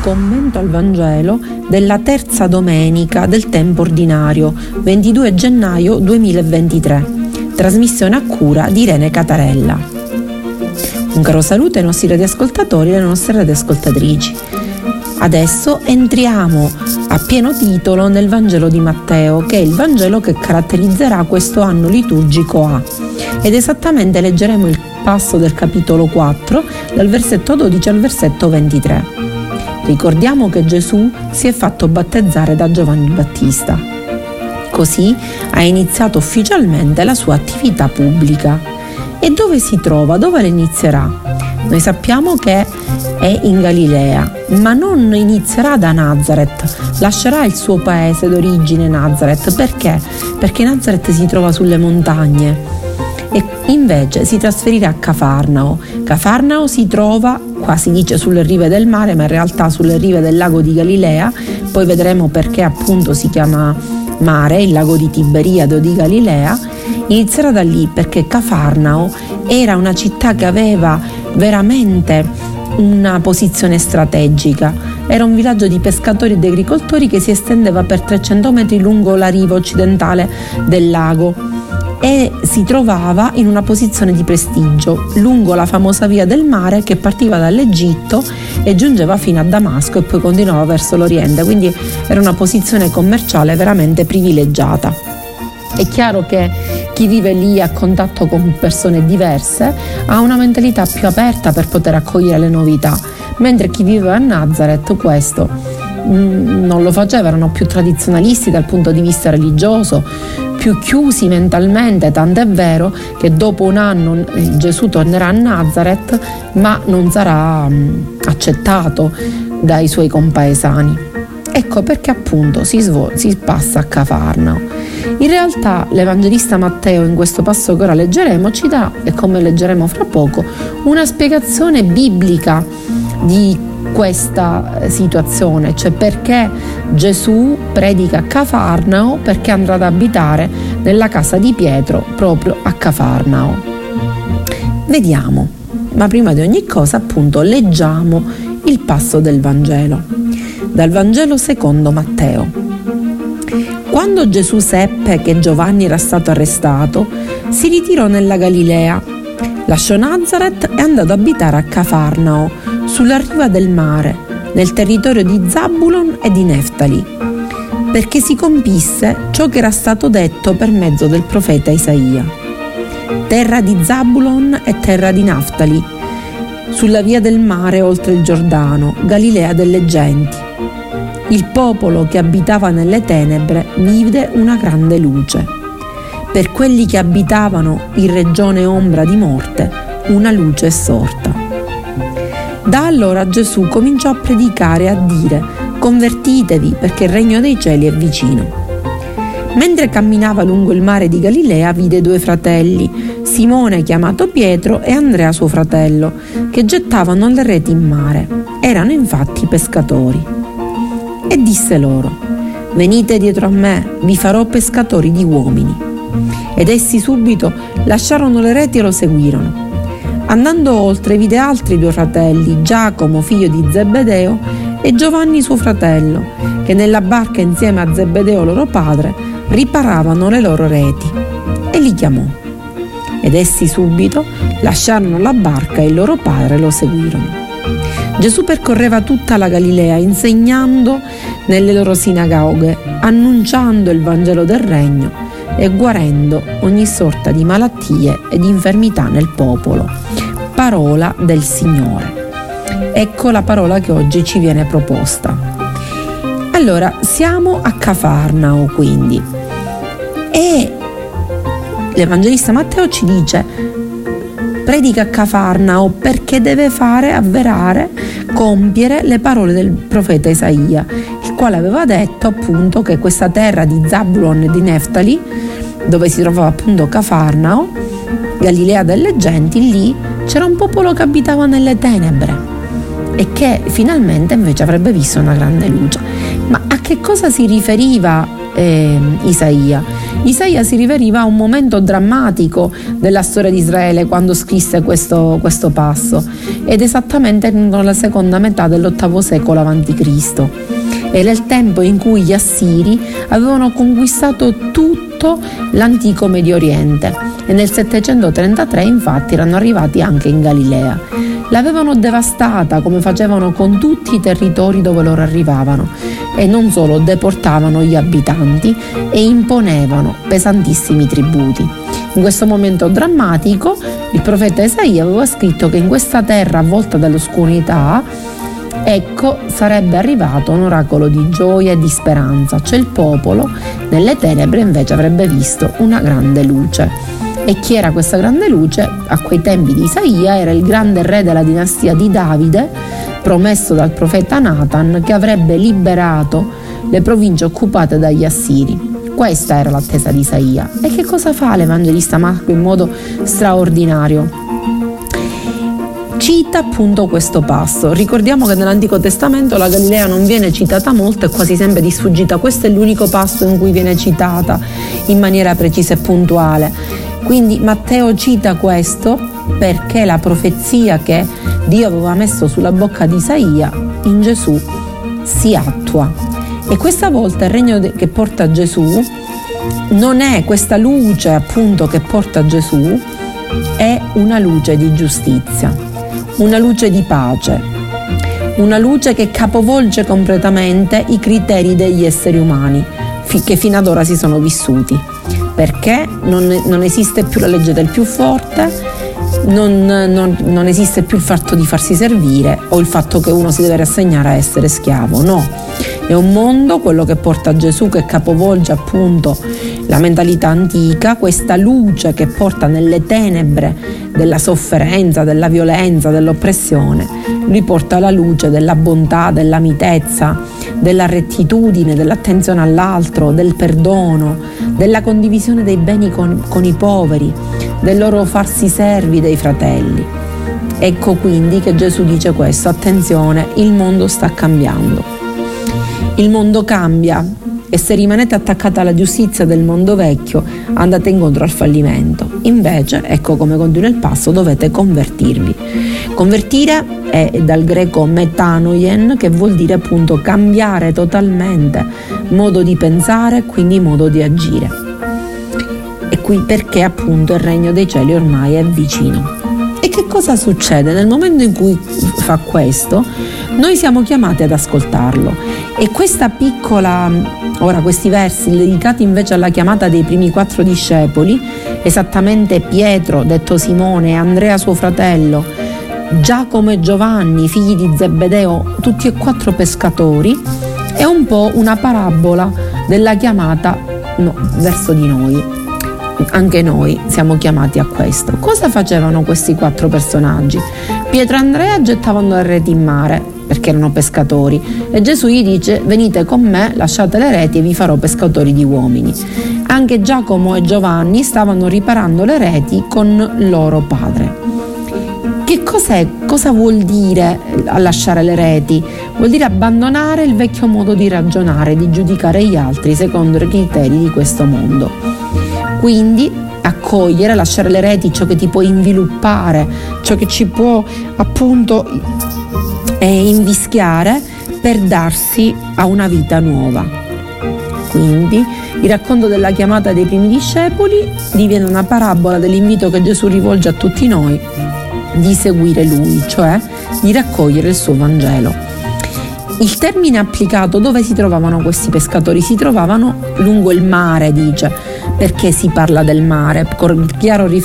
Commento al Vangelo della terza domenica del tempo ordinario, 22 gennaio 2023. Trasmissione a cura di Irene Catarella. Un caro saluto ai nostri radioascoltatori e alle nostre radioascoltatrici. Adesso entriamo a pieno titolo nel Vangelo di Matteo, che è il Vangelo che caratterizzerà questo anno liturgico A. Ed esattamente leggeremo il passo del capitolo 4, dal versetto 12 al versetto 23. Ricordiamo che Gesù si è fatto battezzare da Giovanni Battista. Così ha iniziato ufficialmente la sua attività pubblica. E dove si trova? Dove la inizierà? Noi sappiamo che è in Galilea, ma non inizierà da Nazareth, lascerà il suo paese d'origine Nazareth. Perché? Perché Nazareth si trova sulle montagne e invece si trasferirà a Cafarnao. Cafarnao si trova, qua si dice sulle rive del mare, ma in realtà sulle rive del lago di Galilea, poi vedremo perché appunto si chiama mare, il lago di Tiberiade o di Galilea, inizierà da lì perché Cafarnao era una città che aveva veramente una posizione strategica. Era un villaggio di pescatori ed agricoltori che si estendeva per 300 metri lungo la riva occidentale del lago e si trovava in una posizione di prestigio lungo la famosa via del mare che partiva dall'Egitto e giungeva fino a Damasco e poi continuava verso l'Oriente, quindi era una posizione commerciale veramente privilegiata. È chiaro che chi vive lì a contatto con persone diverse ha una mentalità più aperta per poter accogliere le novità, mentre chi vive a Nazareth questo mm, non lo faceva, erano più tradizionalisti dal punto di vista religioso, più chiusi mentalmente, tant'è vero che dopo un anno Gesù tornerà a Nazareth, ma non sarà mm, accettato dai suoi compaesani. Ecco perché appunto si, svol- si passa a Cafarnao. In realtà l'Evangelista Matteo in questo passo che ora leggeremo ci dà, e come leggeremo fra poco, una spiegazione biblica di questa eh, situazione, cioè perché Gesù predica a Cafarnao, perché andrà ad abitare nella casa di Pietro proprio a Cafarnao. Vediamo, ma prima di ogni cosa appunto leggiamo il passo del Vangelo, dal Vangelo secondo Matteo. Quando Gesù seppe che Giovanni era stato arrestato, si ritirò nella Galilea, lasciò Nazareth e andò ad abitare a Cafarnao, sulla riva del mare, nel territorio di Zabulon e di Neftali, perché si compisse ciò che era stato detto per mezzo del profeta Isaia. Terra di Zabulon e terra di Naftali, sulla via del mare oltre il Giordano, Galilea delle genti. Il popolo che abitava nelle tenebre vide una grande luce. Per quelli che abitavano in regione ombra di morte, una luce è sorta. Da allora Gesù cominciò a predicare e a dire convertitevi perché il regno dei cieli è vicino. Mentre camminava lungo il mare di Galilea vide due fratelli, Simone chiamato Pietro e Andrea suo fratello, che gettavano le reti in mare. Erano infatti pescatori. E disse loro, venite dietro a me, vi farò pescatori di uomini. Ed essi subito lasciarono le reti e lo seguirono. Andando oltre vide altri due fratelli, Giacomo figlio di Zebedeo e Giovanni suo fratello, che nella barca insieme a Zebedeo loro padre riparavano le loro reti. E li chiamò. Ed essi subito lasciarono la barca e il loro padre lo seguirono. Gesù percorreva tutta la Galilea insegnando nelle loro sinagoghe, annunciando il Vangelo del Regno e guarendo ogni sorta di malattie e di infermità nel popolo. Parola del Signore. Ecco la parola che oggi ci viene proposta. Allora, siamo a Cafarnao quindi e l'Evangelista Matteo ci dice predica a Cafarnao perché deve fare avverare, compiere le parole del profeta Isaia, il quale aveva detto appunto che questa terra di Zabulon e di Neftali dove si trovava appunto Cafarnao, Galilea delle genti, lì c'era un popolo che abitava nelle tenebre e che finalmente invece avrebbe visto una grande luce. Ma a che cosa si riferiva eh, Isaia. Isaia si riferiva a un momento drammatico della storia di Israele quando scrisse questo, questo passo ed esattamente nella seconda metà dell'ottavo secolo a.C. Era il tempo in cui gli Assiri avevano conquistato tutto l'antico Medio Oriente e nel 733 infatti erano arrivati anche in Galilea. L'avevano devastata come facevano con tutti i territori dove loro arrivavano e non solo deportavano gli abitanti e imponevano pesantissimi tributi. In questo momento drammatico il profeta Isaia aveva scritto che in questa terra avvolta dall'oscurità ecco sarebbe arrivato un oracolo di gioia e di speranza, cioè il popolo nelle tenebre invece avrebbe visto una grande luce. E chi era questa grande luce? A quei tempi di Isaia era il grande re della dinastia di Davide, promesso dal profeta Nathan, che avrebbe liberato le province occupate dagli Assiri. Questa era l'attesa di Isaia. E che cosa fa l'Evangelista Marco in modo straordinario? cita appunto questo passo. Ricordiamo che nell'Antico Testamento la Galilea non viene citata molto, è quasi sempre di sfuggita. Questo è l'unico passo in cui viene citata in maniera precisa e puntuale. Quindi Matteo cita questo perché la profezia che Dio aveva messo sulla bocca di Isaia in Gesù si attua. E questa volta il regno che porta Gesù non è questa luce appunto che porta Gesù, è una luce di giustizia, una luce di pace, una luce che capovolge completamente i criteri degli esseri umani che fino ad ora si sono vissuti perché non, non esiste più la legge del più forte, non, non, non, esiste più il fatto di farsi servire o il fatto che uno si deve rassegnare a essere schiavo, no. È un mondo, quello che porta Gesù, che capovolge appunto la mentalità antica, questa luce che porta nelle tenebre della sofferenza, della violenza, dell'oppressione, lui porta la luce della bontà, della della rettitudine, dell'attenzione all'altro, del perdono, della condivisione dei beni con, con i poveri, del loro farsi servi dei fratelli. Ecco quindi che Gesù dice questo, attenzione, il mondo sta cambiando. Il mondo cambia e se rimanete attaccati alla giustizia del mondo vecchio andate incontro al fallimento. Invece, ecco come continua il passo, dovete convertirvi. Convertire è dal greco metanoien che vuol dire appunto cambiare totalmente modo di pensare, quindi modo di agire. E qui perché appunto il regno dei cieli ormai è vicino. E che cosa succede? Nel momento in cui fa questo, noi siamo chiamati ad ascoltarlo. E questa piccola, ora questi versi dedicati invece alla chiamata dei primi quattro discepoli, esattamente Pietro, detto Simone, Andrea suo fratello, Giacomo e Giovanni, figli di Zebedeo, tutti e quattro pescatori, è un po' una parabola della chiamata no, verso di noi anche noi siamo chiamati a questo. Cosa facevano questi quattro personaggi? Pietro e Andrea gettavano le reti in mare perché erano pescatori e Gesù gli dice venite con me, lasciate le reti e vi farò pescatori di uomini. Anche Giacomo e Giovanni stavano riparando le reti con loro padre. Che cos'è? Cosa vuol dire lasciare le reti? Vuol dire abbandonare il vecchio modo di ragionare, di giudicare gli altri secondo i criteri di questo mondo. Quindi accogliere, lasciare le reti, ciò che ti può inviluppare, ciò che ci può appunto eh, invischiare per darsi a una vita nuova. Quindi il racconto della chiamata dei primi discepoli diviene una parabola dell'invito che Gesù rivolge a tutti noi di seguire Lui, cioè di raccogliere il suo Vangelo. Il termine applicato dove si trovavano questi pescatori? Si trovavano lungo il mare, dice. Perché si parla del mare?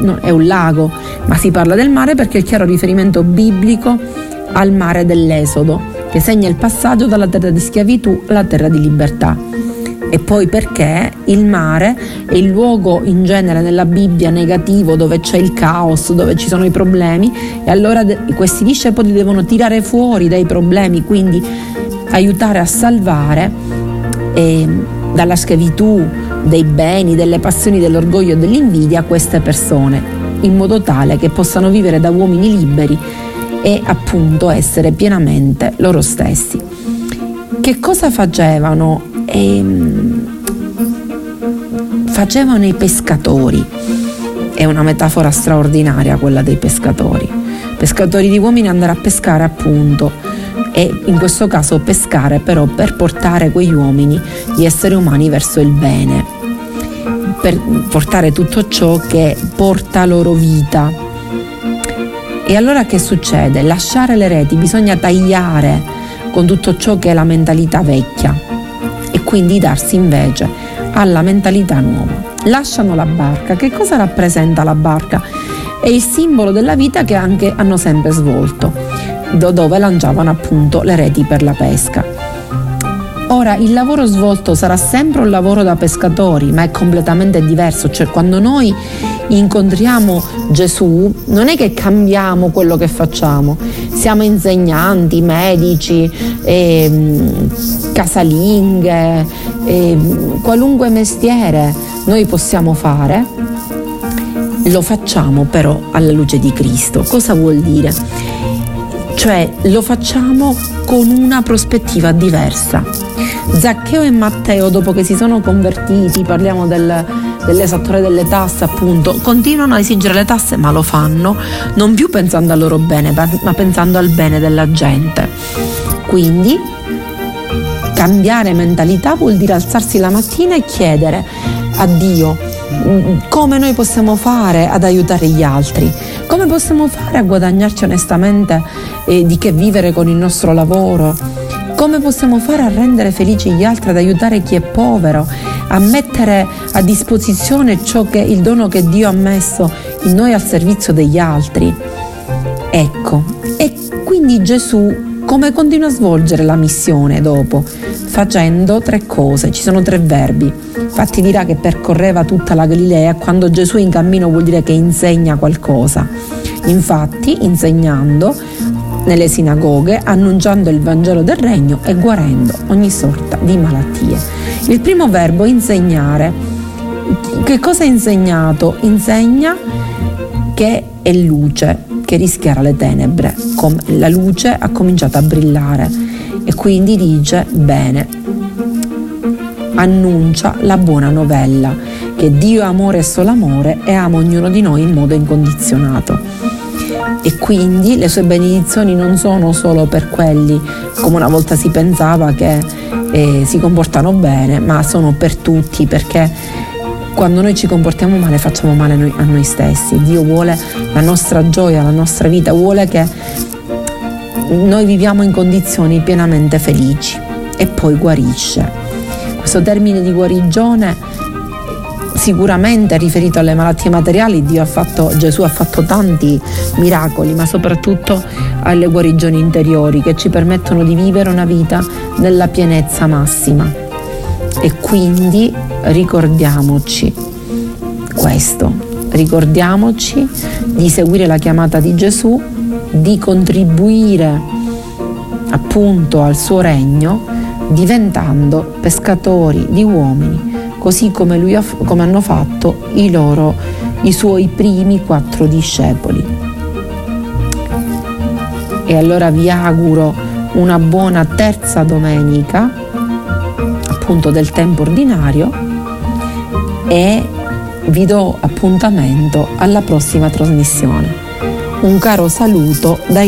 No, è un lago, ma si parla del mare perché è il chiaro riferimento biblico al mare dell'Esodo, che segna il passaggio dalla terra di schiavitù alla terra di libertà. E poi perché il mare è il luogo in genere nella Bibbia negativo dove c'è il caos, dove ci sono i problemi e allora questi discepoli devono tirare fuori dai problemi, quindi aiutare a salvare eh, dalla schiavitù dei beni, delle passioni, dell'orgoglio e dell'invidia queste persone, in modo tale che possano vivere da uomini liberi e appunto essere pienamente loro stessi. Che cosa facevano? Eh, facevano i pescatori. È una metafora straordinaria quella dei pescatori. Pescatori di uomini andare a pescare appunto e in questo caso pescare però per portare quegli uomini, gli esseri umani verso il bene, per portare tutto ciò che porta loro vita. E allora che succede? Lasciare le reti, bisogna tagliare con tutto ciò che è la mentalità vecchia e quindi darsi invece alla mentalità nuova. Lasciano la barca. Che cosa rappresenta la barca? È il simbolo della vita che anche hanno sempre svolto, dove lanciavano appunto le reti per la pesca. Ora il lavoro svolto sarà sempre un lavoro da pescatori, ma è completamente diverso, cioè quando noi incontriamo Gesù non è che cambiamo quello che facciamo, siamo insegnanti, medici, eh, casalinghe, eh, qualunque mestiere noi possiamo fare, lo facciamo però alla luce di Cristo. Cosa vuol dire? Cioè lo facciamo con una prospettiva diversa. Zaccheo e Matteo, dopo che si sono convertiti, parliamo del, dell'esattore delle tasse appunto, continuano a esigere le tasse ma lo fanno non più pensando al loro bene ma pensando al bene della gente. Quindi cambiare mentalità vuol dire alzarsi la mattina e chiedere a Dio come noi possiamo fare ad aiutare gli altri, come possiamo fare a guadagnarci onestamente eh, di che vivere con il nostro lavoro, come possiamo fare a rendere felici gli altri, ad aiutare chi è povero, a mettere a disposizione ciò che il dono che Dio ha messo in noi al servizio degli altri. Ecco, e quindi Gesù come continua a svolgere la missione dopo? Facendo tre cose, ci sono tre verbi. Infatti dirà che percorreva tutta la Galilea, quando Gesù è in cammino vuol dire che insegna qualcosa. Infatti, insegnando nelle sinagoghe, annunciando il Vangelo del Regno e guarendo ogni sorta di malattie. Il primo verbo insegnare. Che cosa ha insegnato? Insegna che è luce, che rischiara le tenebre. La luce ha cominciato a brillare e quindi dice bene, annuncia la buona novella, che Dio è amore e solo amore e ama ognuno di noi in modo incondizionato. E quindi le sue benedizioni non sono solo per quelli, come una volta si pensava, che eh, si comportano bene, ma sono per tutti, perché quando noi ci comportiamo male facciamo male noi, a noi stessi. Dio vuole la nostra gioia, la nostra vita, vuole che noi viviamo in condizioni pienamente felici e poi guarisce. Questo termine di guarigione sicuramente riferito alle malattie materiali, ha fatto, Gesù ha fatto tanti miracoli, ma soprattutto alle guarigioni interiori che ci permettono di vivere una vita nella pienezza massima. E quindi ricordiamoci questo, ricordiamoci di seguire la chiamata di Gesù, di contribuire appunto al suo regno diventando pescatori di uomini, così come, lui, come hanno fatto i, loro, i suoi primi quattro discepoli. E allora vi auguro una buona terza domenica appunto del tempo ordinario e vi do appuntamento alla prossima trasmissione. Un caro saluto dai